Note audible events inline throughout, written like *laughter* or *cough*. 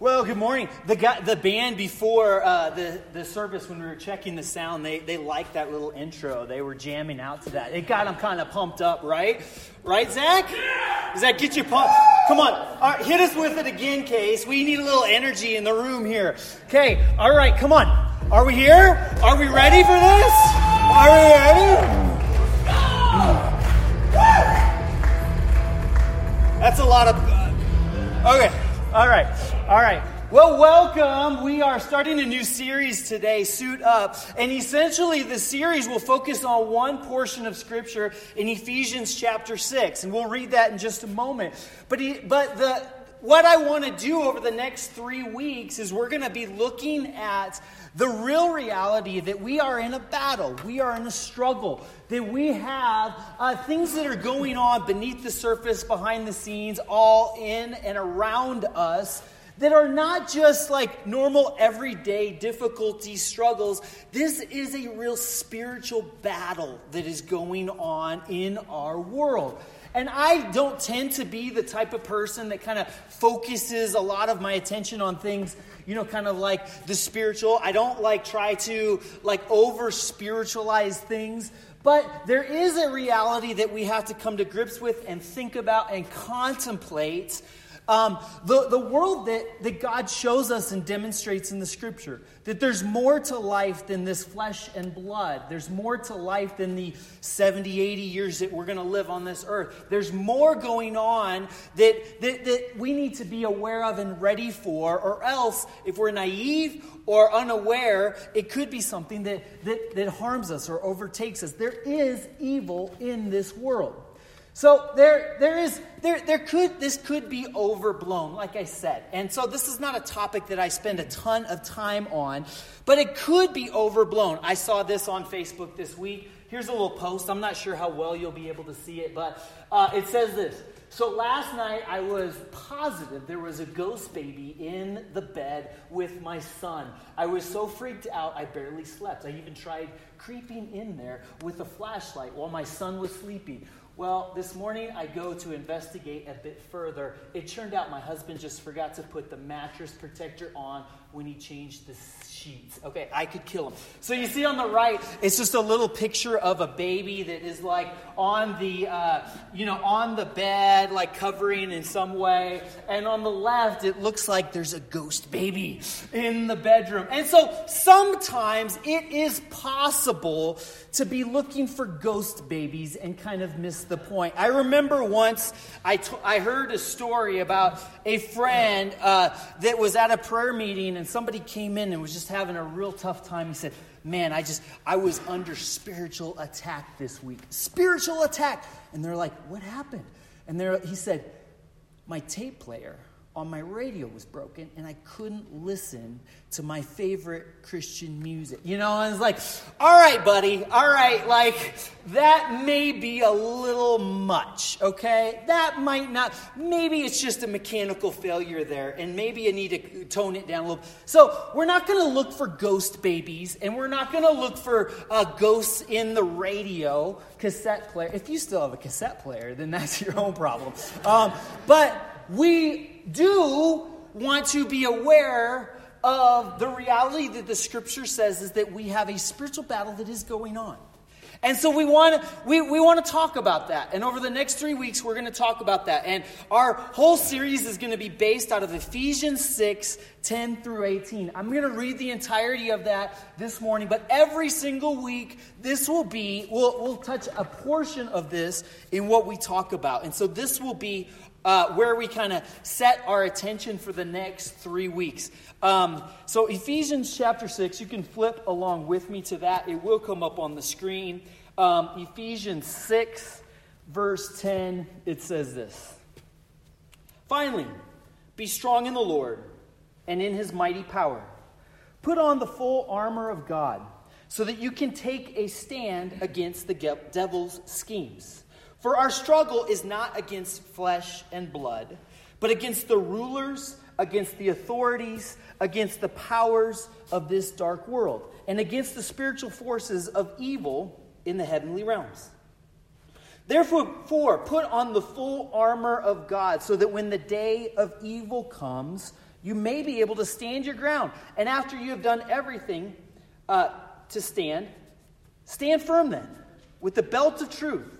Well, good morning. The guy, the band before uh, the, the service, when we were checking the sound, they, they liked that little intro. They were jamming out to that. It got them kind of pumped up, right? Right, Zach? Does that get you pumped? Come on. All right, hit us with it again, Case. We need a little energy in the room here. Okay, all right, come on. Are we here? Are we ready for this? Are we ready? That's a lot of. Okay, all right. All right. Well, welcome. We are starting a new series today, Suit Up. And essentially, the series will focus on one portion of Scripture in Ephesians chapter 6. And we'll read that in just a moment. But, he, but the, what I want to do over the next three weeks is we're going to be looking at the real reality that we are in a battle, we are in a struggle, that we have uh, things that are going on beneath the surface, behind the scenes, all in and around us that are not just like normal everyday difficulties, struggles. This is a real spiritual battle that is going on in our world. And I don't tend to be the type of person that kind of focuses a lot of my attention on things, you know, kind of like the spiritual. I don't like try to like over spiritualize things. But there is a reality that we have to come to grips with and think about and contemplate um, the, the world that, that God shows us and demonstrates in the scripture, that there's more to life than this flesh and blood. There's more to life than the 70, 80 years that we're going to live on this earth. There's more going on that, that, that we need to be aware of and ready for, or else, if we're naive or unaware, it could be something that, that, that harms us or overtakes us. There is evil in this world. So there, there is, there, there could, this could be overblown, like I said. And so this is not a topic that I spend a ton of time on, but it could be overblown. I saw this on Facebook this week. Here's a little post. I'm not sure how well you'll be able to see it, but uh, it says this. So last night I was positive there was a ghost baby in the bed with my son. I was so freaked out I barely slept. I even tried creeping in there with a flashlight while my son was sleeping. Well, this morning I go to investigate a bit further. It turned out my husband just forgot to put the mattress protector on when he changed the sheets. Okay, I could kill him. So you see on the right, it's just a little picture of a baby that is like on the, uh, you know, on the bed, like covering in some way. And on the left, it looks like there's a ghost baby in the bedroom. And so sometimes it is possible to be looking for ghost babies and kind of miss the point. I remember once I, t- I heard a story about a friend uh, that was at a prayer meeting and somebody came in and was just having a real tough time. He said, Man, I just, I was under spiritual attack this week. Spiritual attack. And they're like, What happened? And he said, My tape player on my radio was broken and I couldn't listen to my favorite Christian music. You know, I was like, all right, buddy, all right, like that may be a little much, okay? That might not, maybe it's just a mechanical failure there and maybe you need to tone it down a little. So we're not going to look for ghost babies and we're not going to look for uh, ghosts in the radio cassette player. If you still have a cassette player, then that's *laughs* your own problem. Um, but we do want to be aware of the reality that the scripture says is that we have a spiritual battle that is going on. And so we want to we, we want to talk about that. And over the next three weeks, we're going to talk about that. And our whole series is going to be based out of Ephesians 6, 10 through 18. I'm going to read the entirety of that this morning, but every single week, this will be, we'll, we'll touch a portion of this in what we talk about. And so this will be uh, where we kind of set our attention for the next three weeks. Um, so, Ephesians chapter 6, you can flip along with me to that. It will come up on the screen. Um, Ephesians 6, verse 10, it says this Finally, be strong in the Lord and in his mighty power. Put on the full armor of God so that you can take a stand against the devil's schemes. For our struggle is not against flesh and blood, but against the rulers, against the authorities, against the powers of this dark world, and against the spiritual forces of evil in the heavenly realms. Therefore, put on the full armor of God, so that when the day of evil comes, you may be able to stand your ground. And after you have done everything uh, to stand, stand firm then, with the belt of truth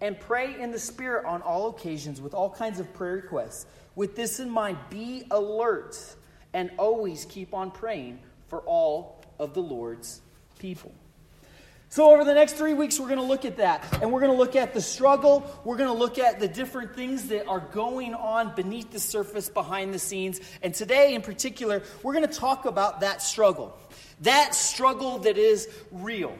And pray in the Spirit on all occasions with all kinds of prayer requests. With this in mind, be alert and always keep on praying for all of the Lord's people. So, over the next three weeks, we're going to look at that. And we're going to look at the struggle. We're going to look at the different things that are going on beneath the surface, behind the scenes. And today, in particular, we're going to talk about that struggle. That struggle that is real.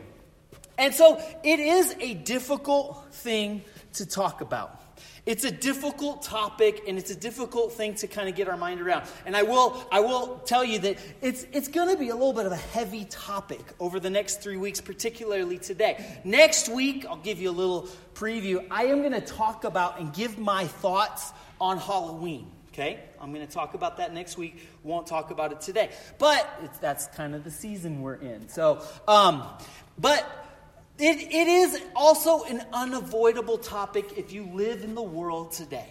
And so, it is a difficult thing to talk about. It's a difficult topic and it's a difficult thing to kind of get our mind around. And I will, I will tell you that it's, it's going to be a little bit of a heavy topic over the next three weeks, particularly today. Next week, I'll give you a little preview. I am going to talk about and give my thoughts on Halloween. Okay? I'm going to talk about that next week. Won't talk about it today. But that's kind of the season we're in. So, um, but it, it is also an unavoidable topic if you live in the world today.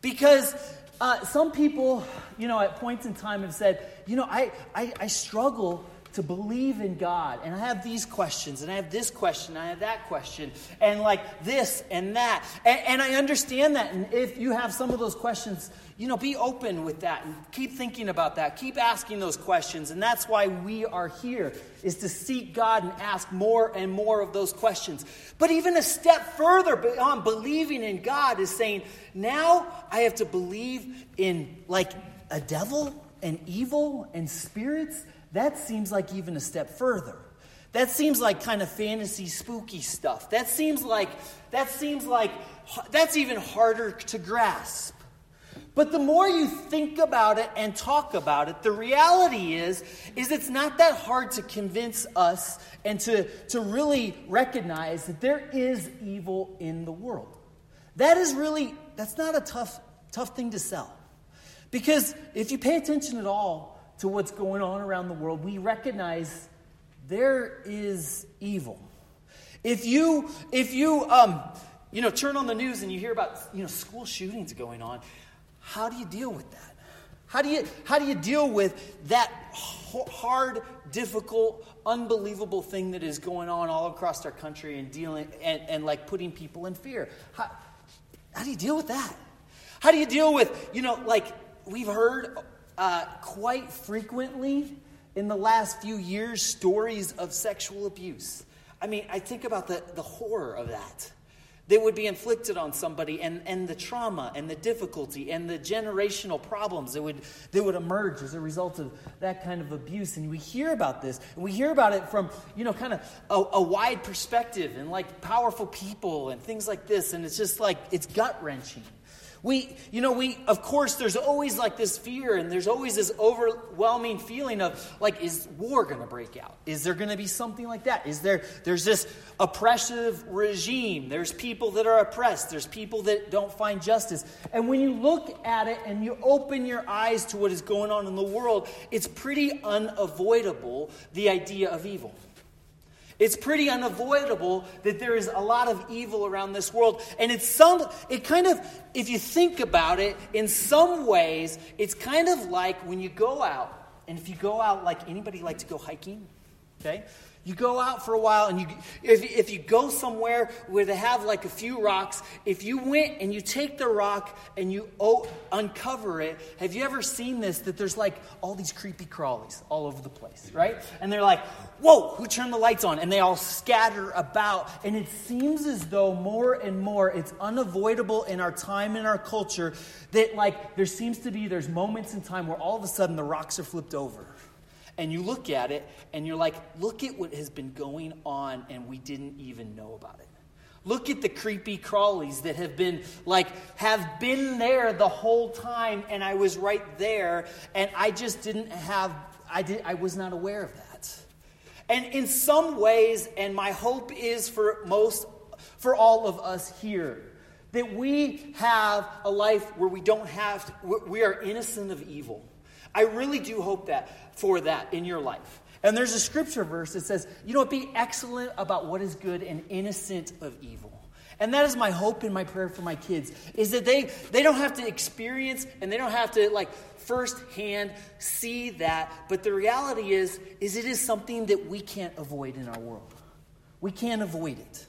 Because uh, some people, you know, at points in time have said, you know, I, I, I struggle to believe in God. And I have these questions, and I have this question, and I have that question, and like this and that. And, and, I understand that. And if you have some of those questions, you know, be open with that and keep thinking about that. Keep asking those questions. And that's why we are here, is to seek God and ask more and more of those questions. But even a step further beyond believing in God is saying, now I have to believe in like a devil and evil and spirits that seems like even a step further. That seems like kind of fantasy spooky stuff. That seems like that seems like that's even harder to grasp. But the more you think about it and talk about it, the reality is is it's not that hard to convince us and to, to really recognize that there is evil in the world. That is really that's not a tough tough thing to sell. Because if you pay attention at all, to what's going on around the world, we recognize there is evil. If you, if you, um, you know, turn on the news and you hear about, you know, school shootings going on, how do you deal with that? How do you, how do you deal with that hard, difficult, unbelievable thing that is going on all across our country and dealing and, and like putting people in fear? How, how do you deal with that? How do you deal with, you know, like we've heard uh, quite frequently in the last few years stories of sexual abuse. I mean, I think about the, the horror of that that would be inflicted on somebody and, and the trauma and the difficulty and the generational problems that would, that would emerge as a result of that kind of abuse. And we hear about this, and we hear about it from, you know, kind of a, a wide perspective and like powerful people and things like this. And it's just like, it's gut wrenching. We, you know, we, of course, there's always like this fear and there's always this overwhelming feeling of like, is war going to break out? Is there going to be something like that? Is there, there's this oppressive regime. There's people that are oppressed. There's people that don't find justice. And when you look at it and you open your eyes to what is going on in the world, it's pretty unavoidable the idea of evil. It's pretty unavoidable that there is a lot of evil around this world. And it's some, it kind of, if you think about it, in some ways, it's kind of like when you go out, and if you go out, like anybody like to go hiking? Okay? You go out for a while, and you, if, if you go somewhere where they have like a few rocks, if you went and you take the rock and you o- uncover it, have you ever seen this? That there's like all these creepy crawlies all over the place, right? And they're like, whoa, who turned the lights on? And they all scatter about. And it seems as though more and more it's unavoidable in our time in our culture that like there seems to be, there's moments in time where all of a sudden the rocks are flipped over and you look at it and you're like, look at what has been going on and we didn't even know about it. Look at the creepy crawlies that have been like have been there the whole time and I was right there and I just didn't have I did I was not aware of that. And in some ways and my hope is for most for all of us here that we have a life where we don't have to, we are innocent of evil. I really do hope that for that in your life. And there's a scripture verse that says, you know, be excellent about what is good and innocent of evil. And that is my hope and my prayer for my kids is that they they don't have to experience and they don't have to like firsthand see that, but the reality is is it is something that we can't avoid in our world. We can't avoid it.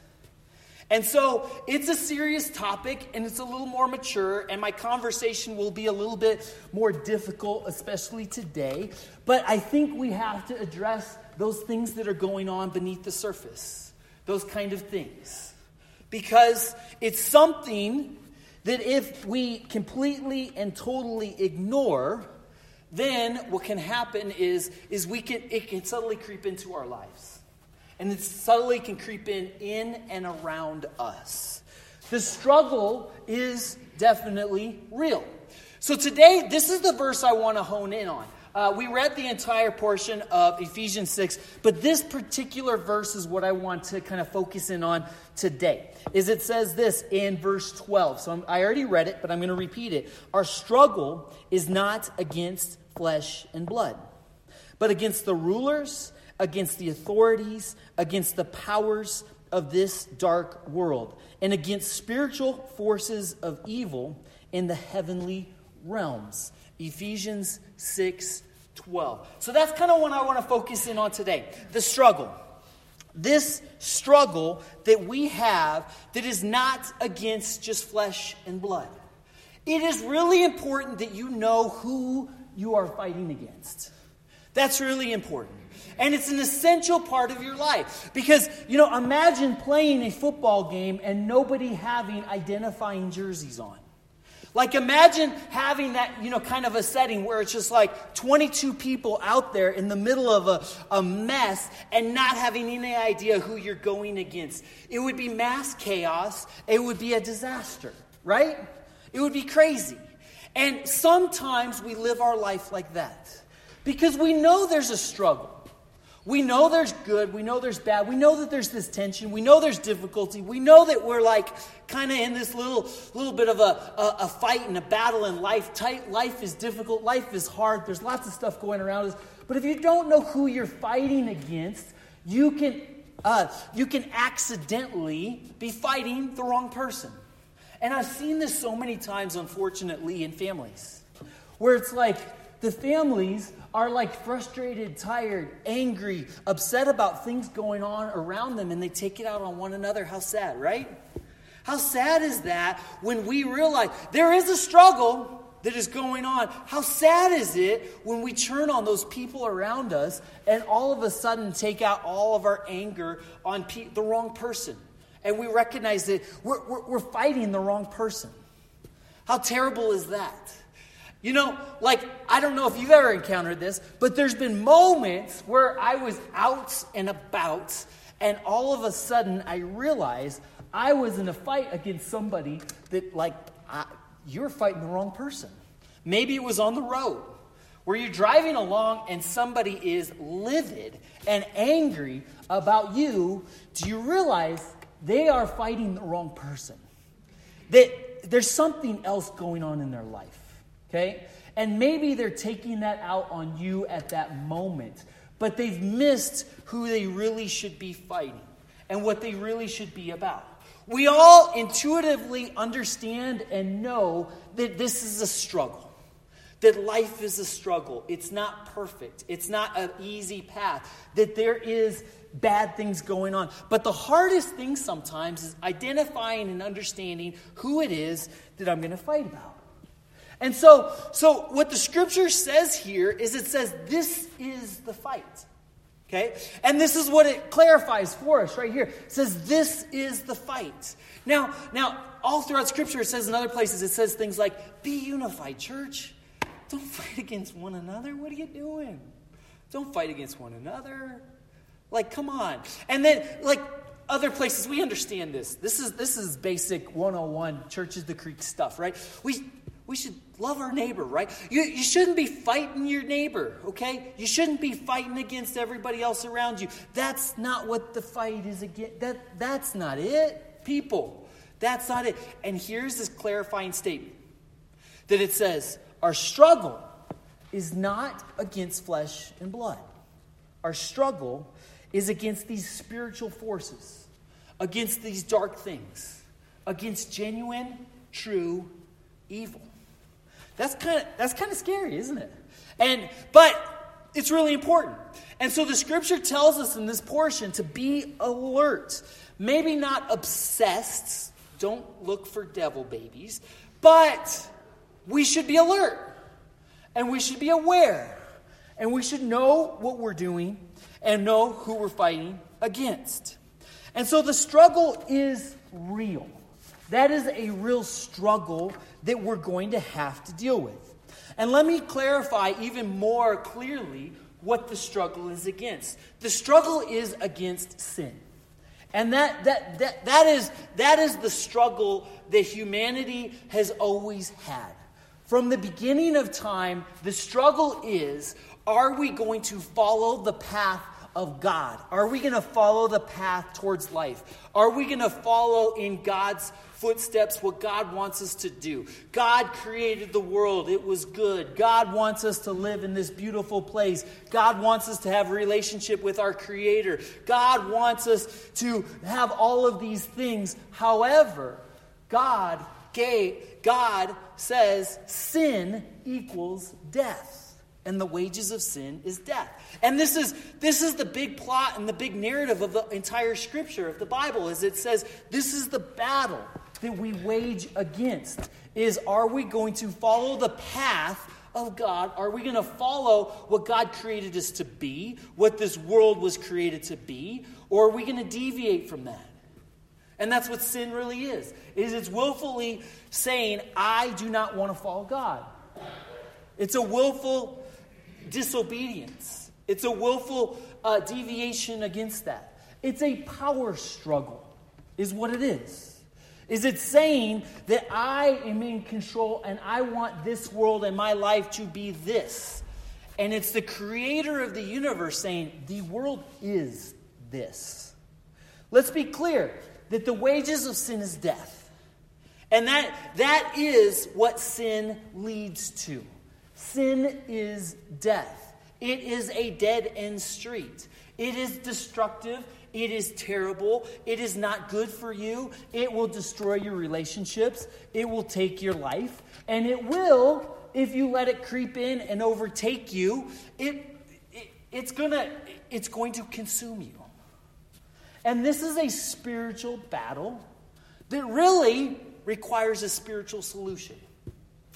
And so it's a serious topic and it's a little more mature, and my conversation will be a little bit more difficult, especially today. But I think we have to address those things that are going on beneath the surface, those kind of things. Because it's something that if we completely and totally ignore, then what can happen is, is we can, it can suddenly creep into our lives and it subtly can creep in in and around us. The struggle is definitely real. So today, this is the verse I want to hone in on. Uh, we read the entire portion of Ephesians 6, but this particular verse is what I want to kind of focus in on today. Is it says this in verse 12. So I'm, I already read it, but I'm going to repeat it. Our struggle is not against flesh and blood, but against the rulers against the authorities, against the powers of this dark world, and against spiritual forces of evil in the heavenly realms. Ephesians 6 12. So that's kind of what I want to focus in on today the struggle. This struggle that we have that is not against just flesh and blood. It is really important that you know who you are fighting against. That's really important. And it's an essential part of your life. Because, you know, imagine playing a football game and nobody having identifying jerseys on. Like, imagine having that, you know, kind of a setting where it's just like 22 people out there in the middle of a, a mess and not having any idea who you're going against. It would be mass chaos. It would be a disaster, right? It would be crazy. And sometimes we live our life like that because we know there's a struggle. We know there's good. We know there's bad. We know that there's this tension. We know there's difficulty. We know that we're like kind of in this little, little bit of a, a, a, fight and a battle in life. Tight, life is difficult. Life is hard. There's lots of stuff going around us. But if you don't know who you're fighting against, you can, uh, you can accidentally be fighting the wrong person. And I've seen this so many times, unfortunately, in families, where it's like the families are like frustrated, tired, angry, upset about things going on around them, and they take it out on one another. How sad, right? How sad is that when we realize there is a struggle that is going on? How sad is it when we turn on those people around us and all of a sudden take out all of our anger on pe- the wrong person? And we recognize that we're, we're, we're fighting the wrong person. How terrible is that? You know, like, I don't know if you've ever encountered this, but there's been moments where I was out and about, and all of a sudden I realized I was in a fight against somebody that, like, I, you're fighting the wrong person. Maybe it was on the road where you're driving along and somebody is livid and angry about you. Do you realize they are fighting the wrong person? That there's something else going on in their life. Okay? And maybe they're taking that out on you at that moment, but they've missed who they really should be fighting and what they really should be about. We all intuitively understand and know that this is a struggle, that life is a struggle. It's not perfect, it's not an easy path, that there is bad things going on. But the hardest thing sometimes is identifying and understanding who it is that I'm going to fight about. And so, so what the scripture says here is it says this is the fight. Okay? And this is what it clarifies for us right here. It says this is the fight. Now, now all throughout scripture it says in other places it says things like be unified, church. Don't *laughs* fight against one another. What are you doing? Don't fight against one another. Like come on. And then like other places, we understand this. This is, this is basic 101 Church is the Creek stuff, right? We, we should love our neighbor, right? You, you shouldn't be fighting your neighbor, okay? You shouldn't be fighting against everybody else around you. That's not what the fight is against. That, that's not it, people. That's not it. And here's this clarifying statement that it says, Our struggle is not against flesh and blood. Our struggle is against these spiritual forces, against these dark things, against genuine, true evil. That's kind of that's kind of scary, isn't it? And but it's really important. And so the scripture tells us in this portion to be alert. Maybe not obsessed. Don't look for devil babies, but we should be alert. And we should be aware. And we should know what we're doing and know who we're fighting against. And so the struggle is real. That is a real struggle that we're going to have to deal with. And let me clarify even more clearly what the struggle is against. The struggle is against sin. And that, that, that, that, is, that is the struggle that humanity has always had. From the beginning of time, the struggle is are we going to follow the path of God? Are we going to follow the path towards life? Are we going to follow in God's footsteps what God wants us to do? God created the world, it was good. God wants us to live in this beautiful place. God wants us to have a relationship with our Creator. God wants us to have all of these things. However, God gave, God says sin equals death and the wages of sin is death. And this is this is the big plot and the big narrative of the entire scripture of the Bible is it says this is the battle that we wage against is are we going to follow the path of God? Are we going to follow what God created us to be, what this world was created to be, or are we going to deviate from that? And that's what sin really is. Is it's willfully saying I do not want to follow God. It's a willful disobedience, it's a willful uh, deviation against that. It's a power struggle, is what it is. Is it saying that I am in control and I want this world and my life to be this? And it's the creator of the universe saying, the world is this. Let's be clear that the wages of sin is death. And that, that is what sin leads to. Sin is death. It is a dead end street. It is destructive. It is terrible. It is not good for you. It will destroy your relationships. It will take your life. And it will, if you let it creep in and overtake you, it, it it's, gonna, it's going to consume you. And this is a spiritual battle that really requires a spiritual solution.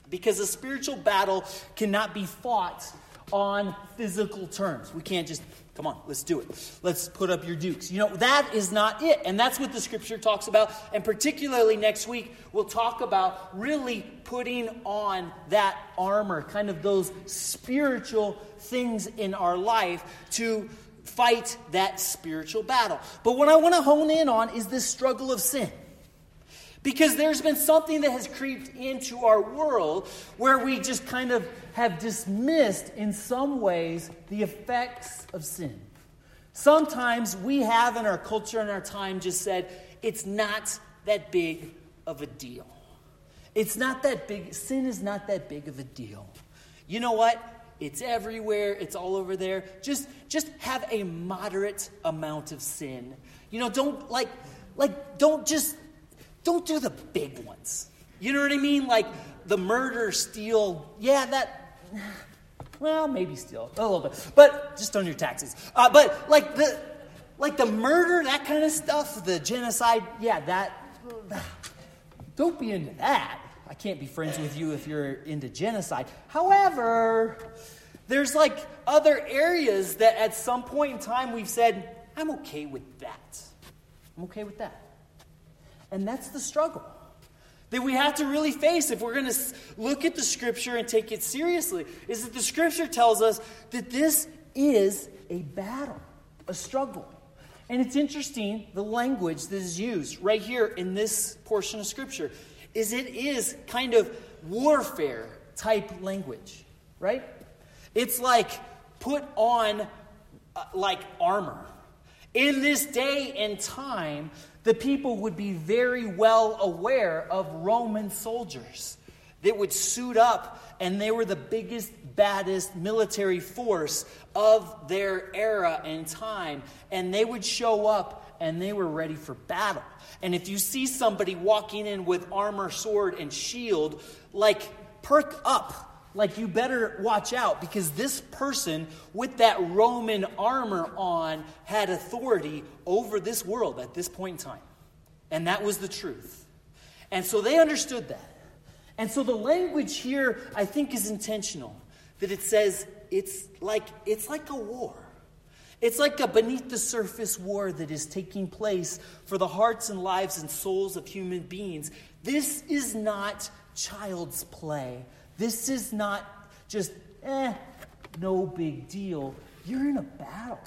Because a spiritual battle cannot be fought on physical terms. We can't just, come on, let's do it. Let's put up your dukes. You know, that is not it. And that's what the scripture talks about. And particularly next week, we'll talk about really putting on that armor, kind of those spiritual things in our life to fight that spiritual battle. But what I want to hone in on is this struggle of sin. Because there's been something that has creeped into our world where we just kind of have dismissed, in some ways, the effects of sin. Sometimes we have in our culture and our time just said, it's not that big of a deal. It's not that big, sin is not that big of a deal. You know what? It's everywhere, it's all over there. Just just have a moderate amount of sin. You know, don't like like don't just don't do the big ones. You know what I mean? Like the murder, steal. Yeah, that. Well, maybe steal a little bit, but just on your taxes. Uh, but like the, like the murder, that kind of stuff, the genocide. Yeah, that. *sighs* Don't be into that. I can't be friends with you if you're into genocide. However, there's like other areas that at some point in time we've said, I'm okay with that. I'm okay with that. And that's the struggle that we have to really face if we're going to look at the scripture and take it seriously. Is that the scripture tells us that this is a battle, a struggle. And it's interesting the language that is used right here in this portion of Scripture is it is kind of warfare type language, right? It's like put on uh, like armor. In this day and time, the people would be very well aware of Roman soldiers that would suit up, and they were the biggest, baddest military force of their era and time. And they would show up and they were ready for battle. And if you see somebody walking in with armor, sword, and shield, like perk up. Like you better watch out because this person with that Roman armor on had authority over this world at this point in time. And that was the truth. And so they understood that. And so the language here, I think, is intentional. That it says it's like, it's like a war. It's like a beneath the surface war that is taking place for the hearts and lives and souls of human beings. This is not child's play. This is not just, eh, no big deal. You're in a battle.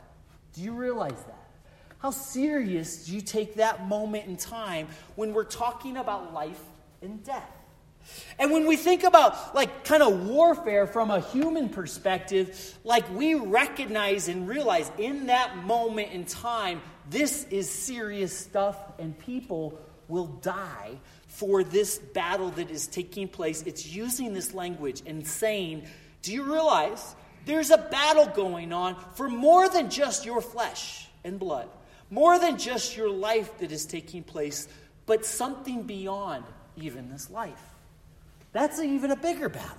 Do you realize that? How serious do you take that moment in time when we're talking about life and death? And when we think about like kind of warfare from a human perspective, like we recognize and realize in that moment in time, this is serious stuff and people will die for this battle that is taking place. It's using this language and saying, Do you realize there's a battle going on for more than just your flesh and blood, more than just your life that is taking place, but something beyond even this life? That's even a bigger battle.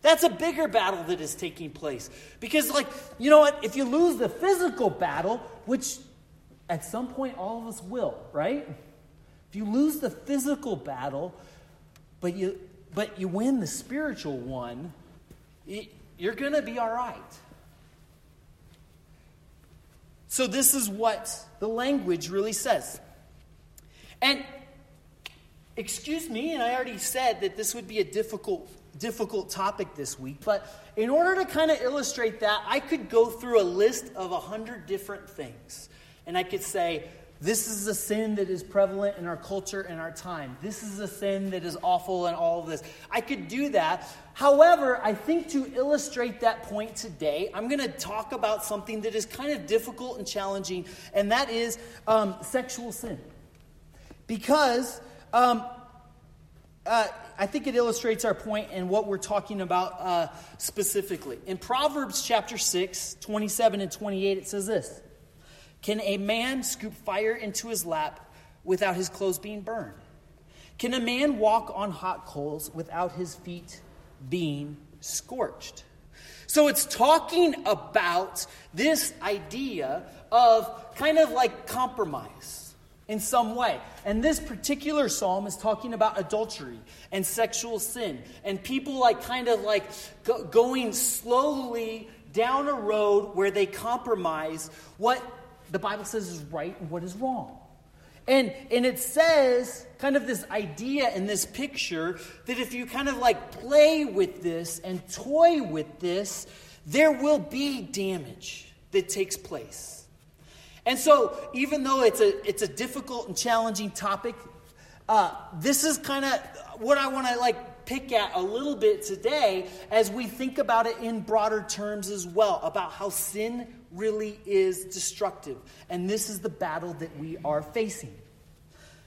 That's a bigger battle that is taking place. Because, like, you know what? If you lose the physical battle, which at some point all of us will, right? If you lose the physical battle, but you, but you win the spiritual one, you're going to be all right. So, this is what the language really says. And excuse me, and I already said that this would be a difficult difficult topic this week, but in order to kind of illustrate that, I could go through a list of a hundred different things. And I could say, this is a sin that is prevalent in our culture and our time. This is a sin that is awful and all of this. I could do that. However, I think to illustrate that point today, I'm going to talk about something that is kind of difficult and challenging, and that is um, sexual sin. Because um, uh, I think it illustrates our point and what we're talking about uh, specifically. In Proverbs chapter 6, 27 and 28, it says this Can a man scoop fire into his lap without his clothes being burned? Can a man walk on hot coals without his feet being scorched? So it's talking about this idea of kind of like compromise in some way. And this particular psalm is talking about adultery and sexual sin and people like kind of like go, going slowly down a road where they compromise what the Bible says is right and what is wrong. And, and it says, kind of this idea in this picture, that if you kind of like play with this and toy with this, there will be damage that takes place. And so, even though it's a, it's a difficult and challenging topic, uh, this is kind of what I want to like pick at a little bit today as we think about it in broader terms as well about how sin really is destructive. And this is the battle that we are facing.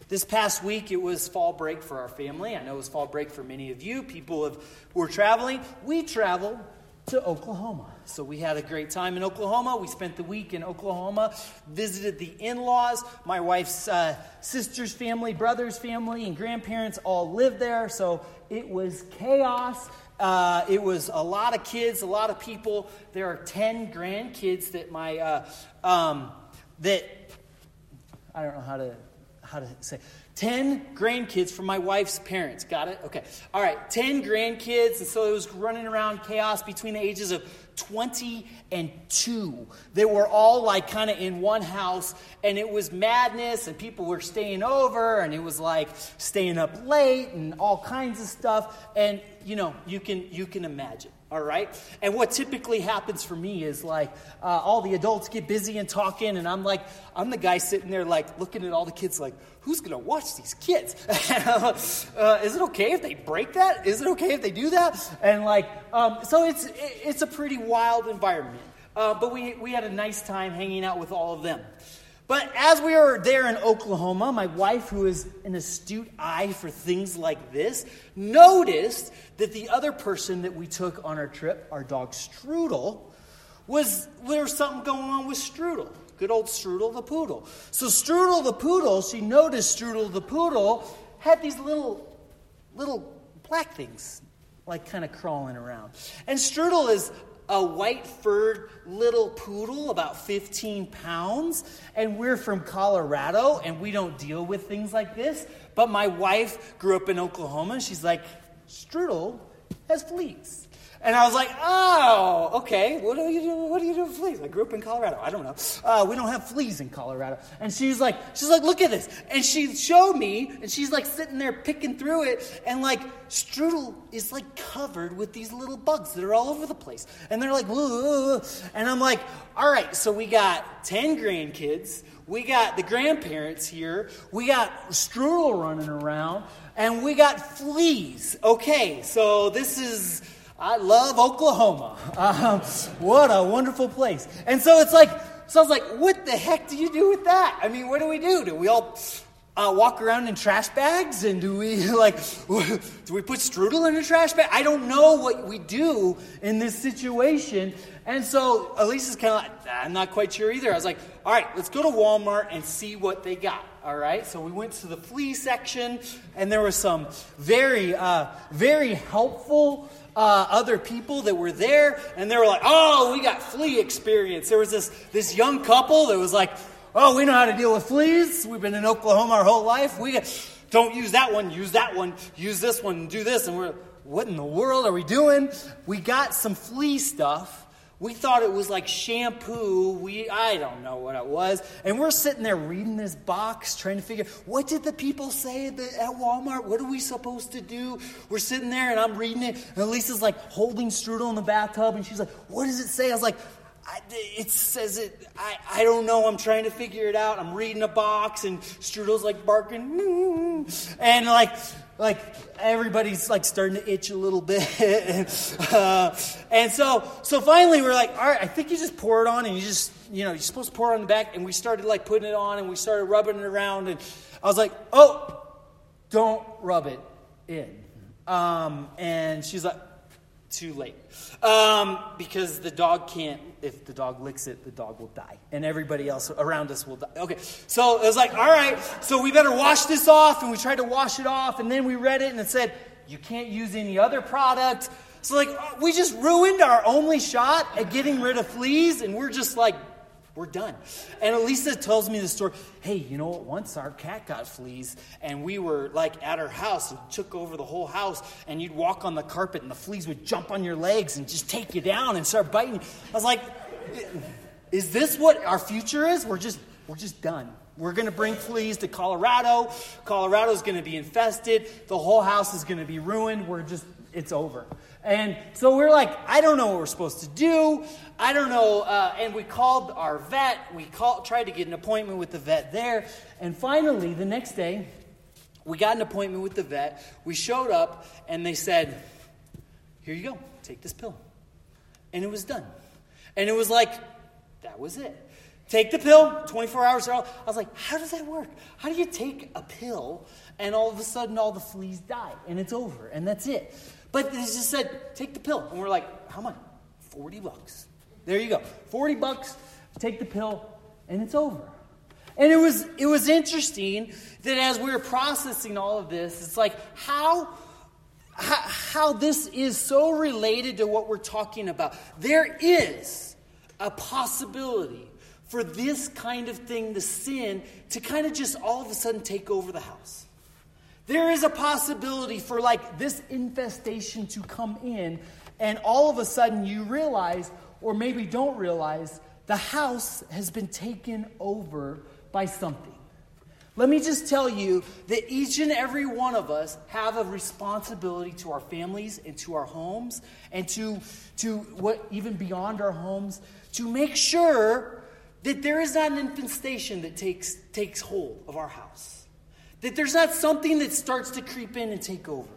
This past week, it was fall break for our family. I know it was fall break for many of you. People have, who are traveling. We traveled to Oklahoma. So we had a great time in Oklahoma. We spent the week in Oklahoma, visited the in laws. My wife's uh, sister's family, brother's family, and grandparents all lived there. So it was chaos. Uh, it was a lot of kids, a lot of people. There are 10 grandkids that my, uh, um, that, I don't know how to, how to say, 10 grandkids from my wife's parents. Got it? Okay. All right. 10 grandkids. And so it was running around chaos between the ages of 20 and 2. They were all like kind of in one house. And it was madness. And people were staying over. And it was like staying up late and all kinds of stuff. And, you know, you can, you can imagine. All right? And what typically happens for me is like uh, all the adults get busy and talking, and I'm like, I'm the guy sitting there like looking at all the kids like, who's gonna watch these kids? *laughs* uh, is it okay if they break that? Is it okay if they do that? And like, um, so it's it's a pretty wild environment. Uh, but we we had a nice time hanging out with all of them. But as we were there in Oklahoma, my wife, who is an astute eye for things like this, noticed that the other person that we took on our trip, our dog Strudel, was there was something going on with Strudel. Good old Strudel the poodle. So Strudel the poodle, she noticed Strudel the poodle had these little little black things like kind of crawling around. And Strudel is a white furred little poodle, about 15 pounds. And we're from Colorado and we don't deal with things like this. But my wife grew up in Oklahoma. She's like, Strudel has fleas. And I was like, oh, okay. What do you do? What do you do with fleas? I grew up in Colorado. I don't know. Uh, we don't have fleas in Colorado. And she's like, she's like, look at this. And she showed me, and she's like sitting there picking through it, and like strudel is like covered with these little bugs that are all over the place. And they're like, Whoa. and I'm like, all right. So we got ten grandkids. We got the grandparents here. We got strudel running around, and we got fleas. Okay, so this is I love Oklahoma. Um, what a wonderful place. And so it's like, so I was like, what the heck do you do with that? I mean, what do we do? Do we all uh, walk around in trash bags and do we *laughs* like *laughs* do we put strudel in a trash bag i don't know what we do in this situation and so elisa's kind of like i'm not quite sure either i was like all right let's go to walmart and see what they got all right so we went to the flea section and there was some very uh, very helpful uh, other people that were there, and they were like, "Oh, we got flea experience." There was this this young couple that was like, "Oh, we know how to deal with fleas. We've been in Oklahoma our whole life. We don't use that one. Use that one. Use this one. Do this." And we're, "What in the world are we doing?" We got some flea stuff we thought it was like shampoo. We I don't know what it was. And we're sitting there reading this box, trying to figure what did the people say at, Walmart? What are we supposed to do? We're sitting there and I'm reading it, and Lisa's like holding strudel in the bathtub, and she's like, "What does it say?" I was like. I, it says it. I, I don't know. I'm trying to figure it out. I'm reading a box, and Strudel's like barking, *laughs* and like like everybody's like starting to itch a little bit *laughs* uh, and so so finally we're like all right i think you just pour it on and you just you know you're supposed to pour it on the back and we started like putting it on and we started rubbing it around and i was like oh don't rub it in um, and she's like too late. Um, because the dog can't, if the dog licks it, the dog will die. And everybody else around us will die. Okay, so it was like, all right, so we better wash this off. And we tried to wash it off. And then we read it and it said, you can't use any other product. So, like, we just ruined our only shot at getting rid of fleas. And we're just like, we're done. And Elisa tells me the story. Hey, you know what? Once our cat got fleas, and we were like at her house and took over the whole house, and you'd walk on the carpet, and the fleas would jump on your legs and just take you down and start biting. I was like, is this what our future is? We're just we're just done. We're going to bring fleas to Colorado. Colorado's going to be infested. The whole house is going to be ruined. We're just it's over. And so we're like, I don't know what we're supposed to do. I don't know. Uh, and we called our vet. We called, tried to get an appointment with the vet there. And finally, the next day, we got an appointment with the vet. We showed up, and they said, Here you go, take this pill. And it was done. And it was like, that was it. Take the pill, 24 hours. I was like, how does that work? How do you take a pill and all of a sudden all the fleas die and it's over and that's it? But they just said, take the pill. And we're like, how much? 40 bucks. There you go. 40 bucks, take the pill, and it's over. And it was it was interesting that as we were processing all of this, it's like how, how how this is so related to what we're talking about. There is a possibility for this kind of thing, the sin, to kind of just all of a sudden take over the house. There is a possibility for like this infestation to come in, and all of a sudden you realize, or maybe don't realize, the house has been taken over by something. Let me just tell you that each and every one of us have a responsibility to our families and to our homes and to, to what even beyond our homes to make sure that there is not an infestation that takes, takes hold of our house. That there's not something that starts to creep in and take over.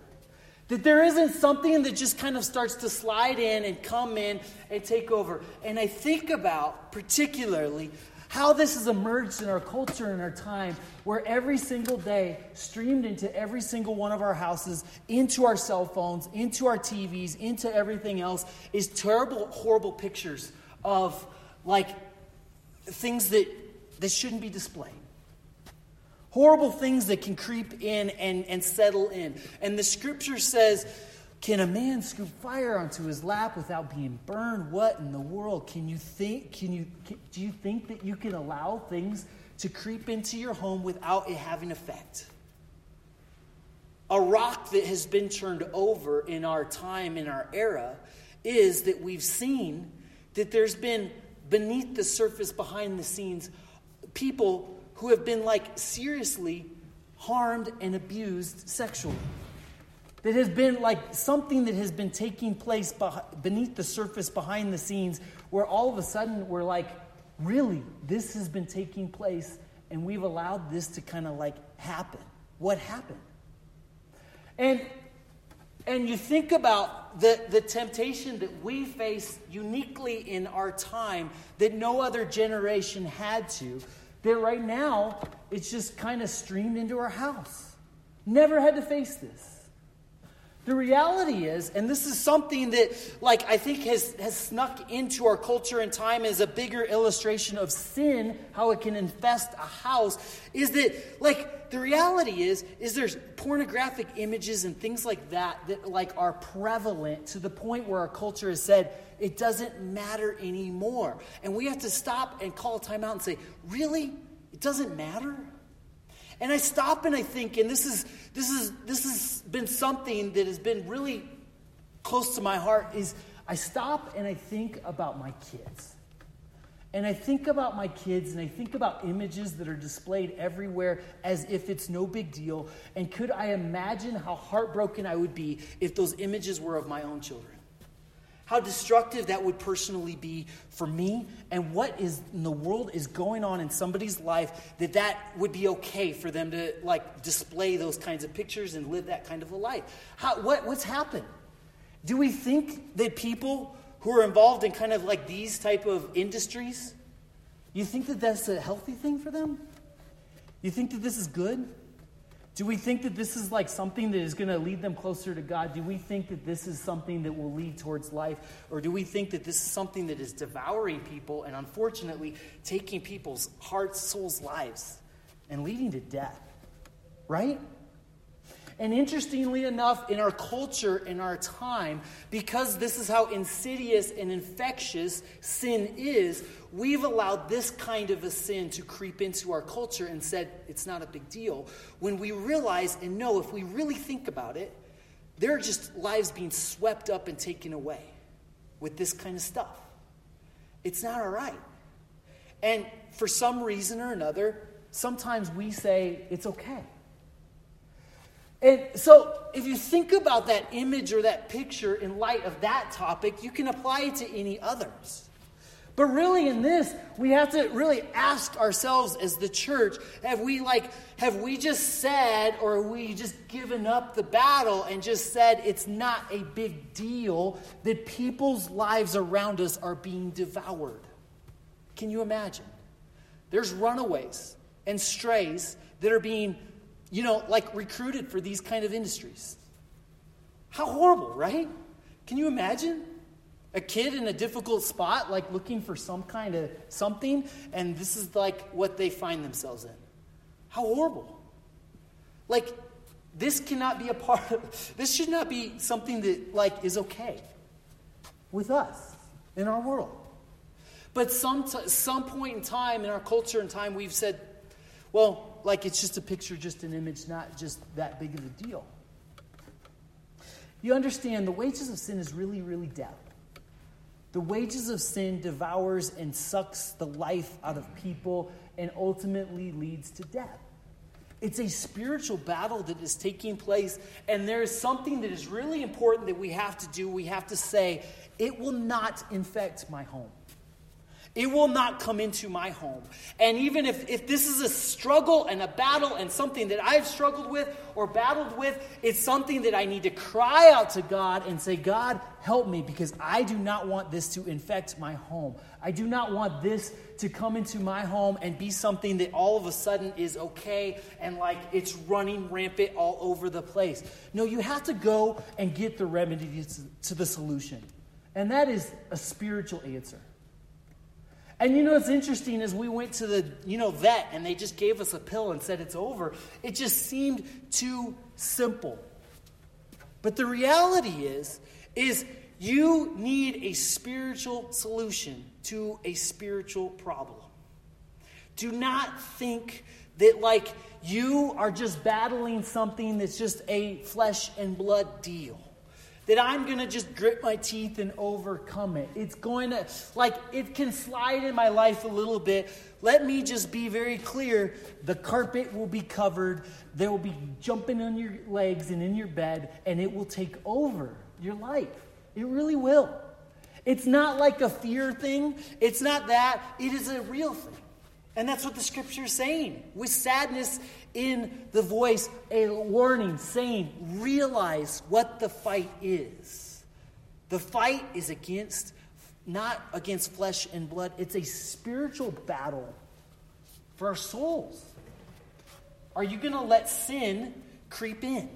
That there isn't something that just kind of starts to slide in and come in and take over. And I think about particularly how this has emerged in our culture and our time, where every single day, streamed into every single one of our houses, into our cell phones, into our TVs, into everything else, is terrible, horrible pictures of like things that, that shouldn't be displayed. Horrible things that can creep in and, and settle in. And the scripture says, can a man scoop fire onto his lap without being burned? What in the world? Can you think, can you, can, do you think that you can allow things to creep into your home without it having effect? A rock that has been turned over in our time, in our era, is that we've seen that there's been beneath the surface, behind the scenes, people who have been like seriously harmed and abused sexually that has been like something that has been taking place beneath the surface, behind the scenes, where all of a sudden we're like, really, this has been taking place, and we've allowed this to kind of like happen. What happened? And and you think about the, the temptation that we face uniquely in our time that no other generation had to, that right now it's just kind of streamed into our house. Never had to face this. The reality is, and this is something that, like, I think has, has snuck into our culture and time as a bigger illustration of sin, how it can infest a house, is that, like, the reality is, is there's pornographic images and things like that that, like, are prevalent to the point where our culture has said, it doesn't matter anymore. And we have to stop and call a timeout and say, really? It doesn't matter? And I stop and I think, and this is this is this has been something that has been really close to my heart, is I stop and I think about my kids. And I think about my kids and I think about images that are displayed everywhere as if it's no big deal. And could I imagine how heartbroken I would be if those images were of my own children? How destructive that would personally be for me and what is in the world is going on in somebody's life that that would be okay for them to like display those kinds of pictures and live that kind of a life. How, what, what's happened? Do we think that people who are involved in kind of like these type of industries you think that that's a healthy thing for them? You think that this is good do we think that this is like something that is going to lead them closer to God? Do we think that this is something that will lead towards life? Or do we think that this is something that is devouring people and unfortunately taking people's hearts, souls, lives and leading to death? Right? And interestingly enough, in our culture, in our time, because this is how insidious and infectious sin is, we've allowed this kind of a sin to creep into our culture and said it's not a big deal. When we realize and know, if we really think about it, there are just lives being swept up and taken away with this kind of stuff. It's not all right. And for some reason or another, sometimes we say it's okay. And so, if you think about that image or that picture in light of that topic, you can apply it to any others. But really, in this, we have to really ask ourselves as the church have we, like, have we just said, or we just given up the battle and just said it's not a big deal that people's lives around us are being devoured? Can you imagine? There's runaways and strays that are being you know, like recruited for these kind of industries. How horrible, right? Can you imagine? A kid in a difficult spot, like looking for some kind of something, and this is like what they find themselves in. How horrible. Like, this cannot be a part of, this should not be something that, like, is okay with us in our world. But some, t- some point in time in our culture and time, we've said, well, like it's just a picture, just an image, not just that big of a deal. You understand the wages of sin is really, really death. The wages of sin devours and sucks the life out of people and ultimately leads to death. It's a spiritual battle that is taking place, and there is something that is really important that we have to do. We have to say, it will not infect my home. It will not come into my home. And even if, if this is a struggle and a battle and something that I've struggled with or battled with, it's something that I need to cry out to God and say, God, help me because I do not want this to infect my home. I do not want this to come into my home and be something that all of a sudden is okay and like it's running rampant all over the place. No, you have to go and get the remedy to the solution. And that is a spiritual answer. And you know what's interesting is we went to the you know vet and they just gave us a pill and said it's over. It just seemed too simple. But the reality is is you need a spiritual solution to a spiritual problem. Do not think that like you are just battling something that's just a flesh and blood deal that I'm going to just grit my teeth and overcome it. It's going to, like, it can slide in my life a little bit. Let me just be very clear the carpet will be covered, there will be jumping on your legs and in your bed, and it will take over your life. It really will. It's not like a fear thing, it's not that, it is a real thing. And that's what the scripture is saying. With sadness in the voice, a warning saying, realize what the fight is. The fight is against, not against flesh and blood, it's a spiritual battle for our souls. Are you going to let sin creep in?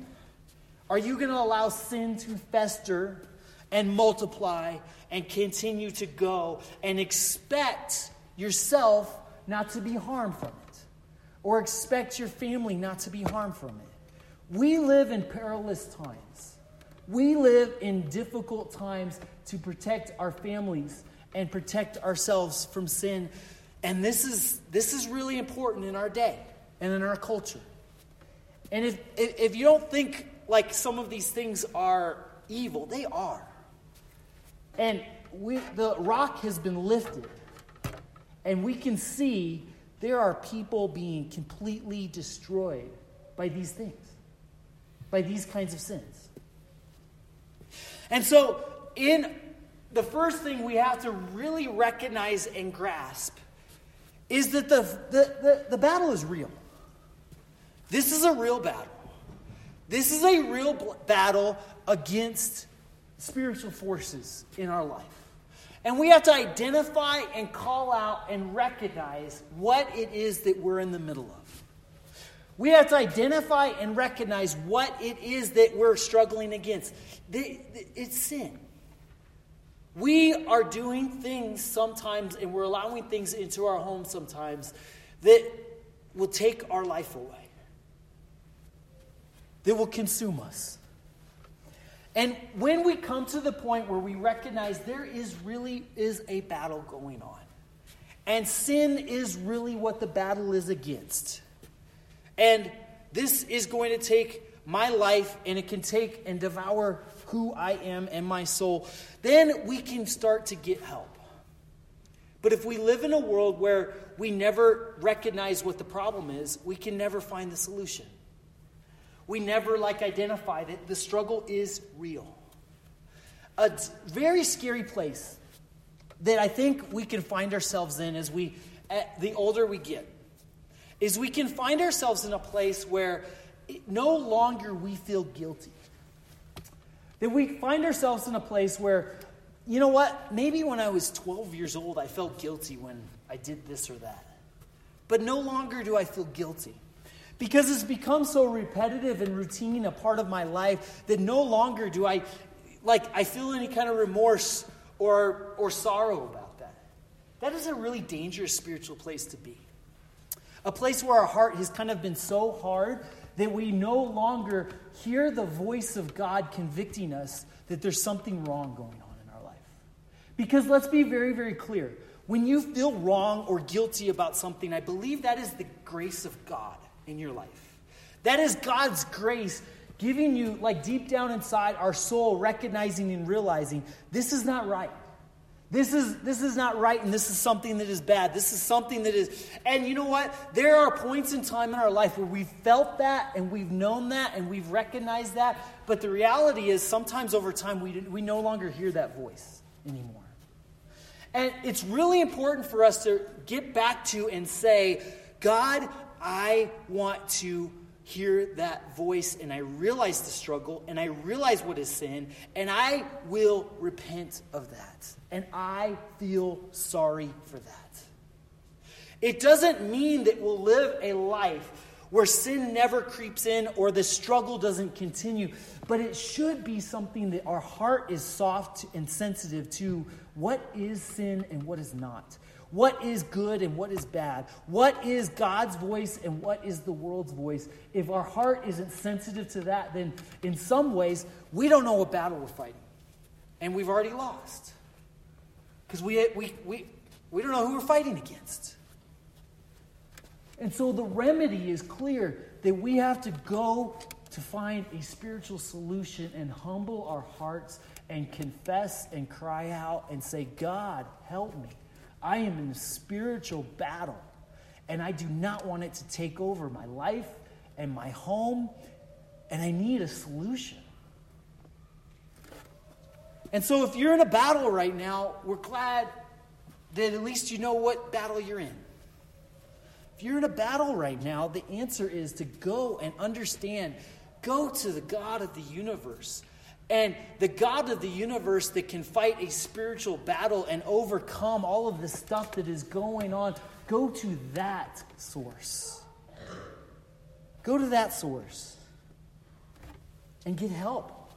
Are you going to allow sin to fester and multiply and continue to go and expect yourself not to be harmed from it, or expect your family not to be harmed from it. We live in perilous times. We live in difficult times to protect our families and protect ourselves from sin. And this is, this is really important in our day and in our culture. And if, if, you don't think like some of these things are evil, they are. And we, the rock has been lifted. And we can see there are people being completely destroyed by these things, by these kinds of sins. And so, in the first thing we have to really recognize and grasp is that the, the, the, the battle is real. This is a real battle. This is a real battle against spiritual forces in our life. And we have to identify and call out and recognize what it is that we're in the middle of. We have to identify and recognize what it is that we're struggling against. It's sin. We are doing things sometimes, and we're allowing things into our home sometimes that will take our life away, that will consume us. And when we come to the point where we recognize there is really is a battle going on, and sin is really what the battle is against, and this is going to take my life and it can take and devour who I am and my soul, then we can start to get help. But if we live in a world where we never recognize what the problem is, we can never find the solution. We never like identified it. The struggle is real. A very scary place that I think we can find ourselves in as we, eh, the older we get, is we can find ourselves in a place where no longer we feel guilty. That we find ourselves in a place where, you know what, maybe when I was 12 years old, I felt guilty when I did this or that. But no longer do I feel guilty because it's become so repetitive and routine, a part of my life, that no longer do I, like, I feel any kind of remorse or, or sorrow about that. That is a really dangerous spiritual place to be. A place where our heart has kind of been so hard that we no longer hear the voice of God convicting us that there's something wrong going on in our life. Because let's be very, very clear. When you feel wrong or guilty about something, I believe that is the grace of God in your life. That is God's grace giving you, like deep down inside our soul, recognizing and realizing this is not right. This is, this is not right, and this is something that is bad. This is something that is. And you know what? There are points in time in our life where we've felt that, and we've known that, and we've recognized that. But the reality is, sometimes over time, we, we no longer hear that voice anymore. And it's really important for us to get back to and say, God, I want to hear that voice and I realize the struggle and I realize what is sin and I will repent of that. And I feel sorry for that. It doesn't mean that we'll live a life where sin never creeps in or the struggle doesn't continue, but it should be something that our heart is soft and sensitive to what is sin and what is not. What is good and what is bad? What is God's voice and what is the world's voice? If our heart isn't sensitive to that, then in some ways, we don't know what battle we're fighting. And we've already lost. Because we, we, we, we don't know who we're fighting against. And so the remedy is clear that we have to go to find a spiritual solution and humble our hearts and confess and cry out and say, God, help me. I am in a spiritual battle, and I do not want it to take over my life and my home, and I need a solution. And so, if you're in a battle right now, we're glad that at least you know what battle you're in. If you're in a battle right now, the answer is to go and understand. Go to the God of the universe and the God of the universe that can fight a spiritual battle and overcome all of the stuff that is going on, go to that source. Go to that source and get help.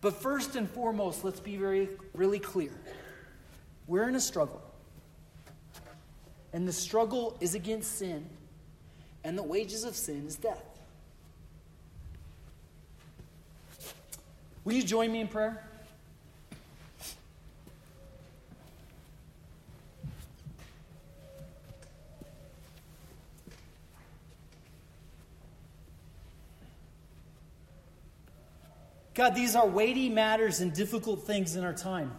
But first and foremost, let's be very, really clear. We're in a struggle. And the struggle is against sin, and the wages of sin is death. Will you join me in prayer? God, these are weighty matters and difficult things in our time.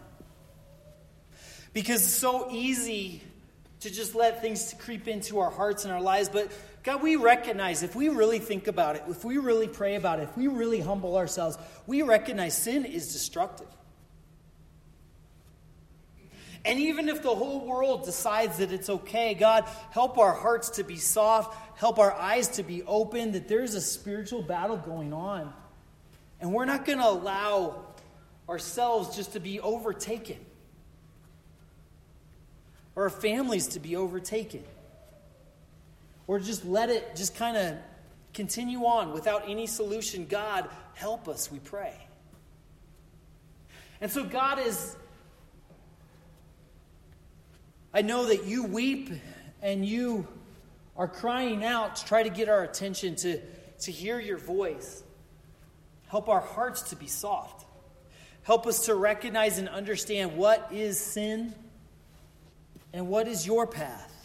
Because it's so easy to just let things creep into our hearts and our lives. But God, we recognize if we really think about it, if we really pray about it, if we really humble ourselves, we recognize sin is destructive. And even if the whole world decides that it's okay, God, help our hearts to be soft, help our eyes to be open, that there's a spiritual battle going on. And we're not going to allow ourselves just to be overtaken, or our families to be overtaken or just let it just kind of continue on without any solution. God, help us, we pray. And so, God is, I know that you weep and you are crying out to try to get our attention, to, to hear your voice. Help our hearts to be soft. Help us to recognize and understand what is sin and what is your path.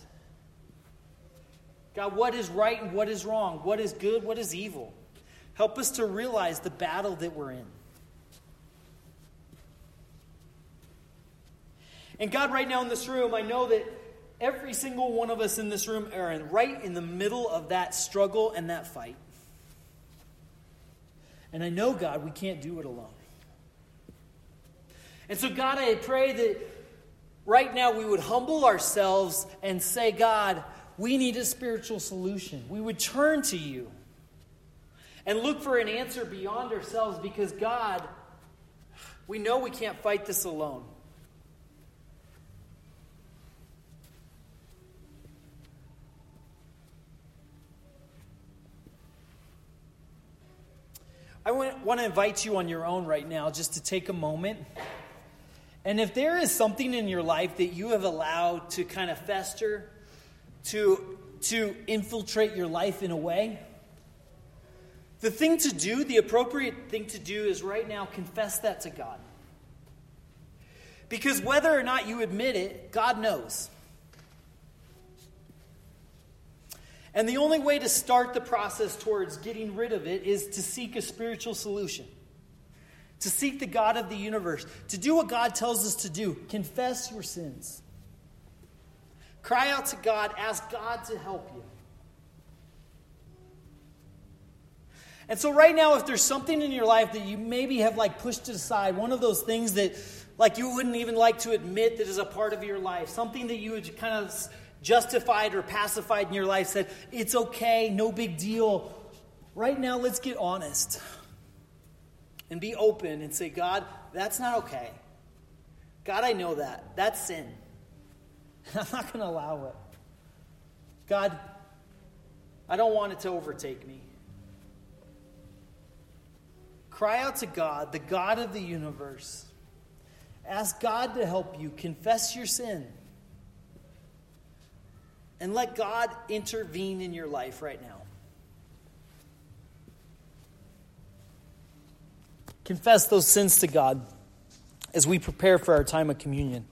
God, what is right and what is wrong? What is good? What is evil? Help us to realize the battle that we're in. And God, right now in this room, I know that every single one of us in this room are in, right in the middle of that struggle and that fight. And I know, God, we can't do it alone. And so, God, I pray that right now we would humble ourselves and say, God, we need a spiritual solution. We would turn to you and look for an answer beyond ourselves because, God, we know we can't fight this alone. I want to invite you on your own right now just to take a moment. And if there is something in your life that you have allowed to kind of fester, to, to infiltrate your life in a way. The thing to do, the appropriate thing to do, is right now confess that to God. Because whether or not you admit it, God knows. And the only way to start the process towards getting rid of it is to seek a spiritual solution. to seek the God of the universe, to do what God tells us to do. Confess your sins. Cry out to God, ask God to help you. And so, right now, if there's something in your life that you maybe have like pushed aside, one of those things that like you wouldn't even like to admit that is a part of your life, something that you would kind of justified or pacified in your life, said, it's okay, no big deal. Right now, let's get honest and be open and say, God, that's not okay. God, I know that. That's sin. *laughs* I'm not going to allow it. God, I don't want it to overtake me. Cry out to God, the God of the universe. Ask God to help you. Confess your sin. And let God intervene in your life right now. Confess those sins to God as we prepare for our time of communion.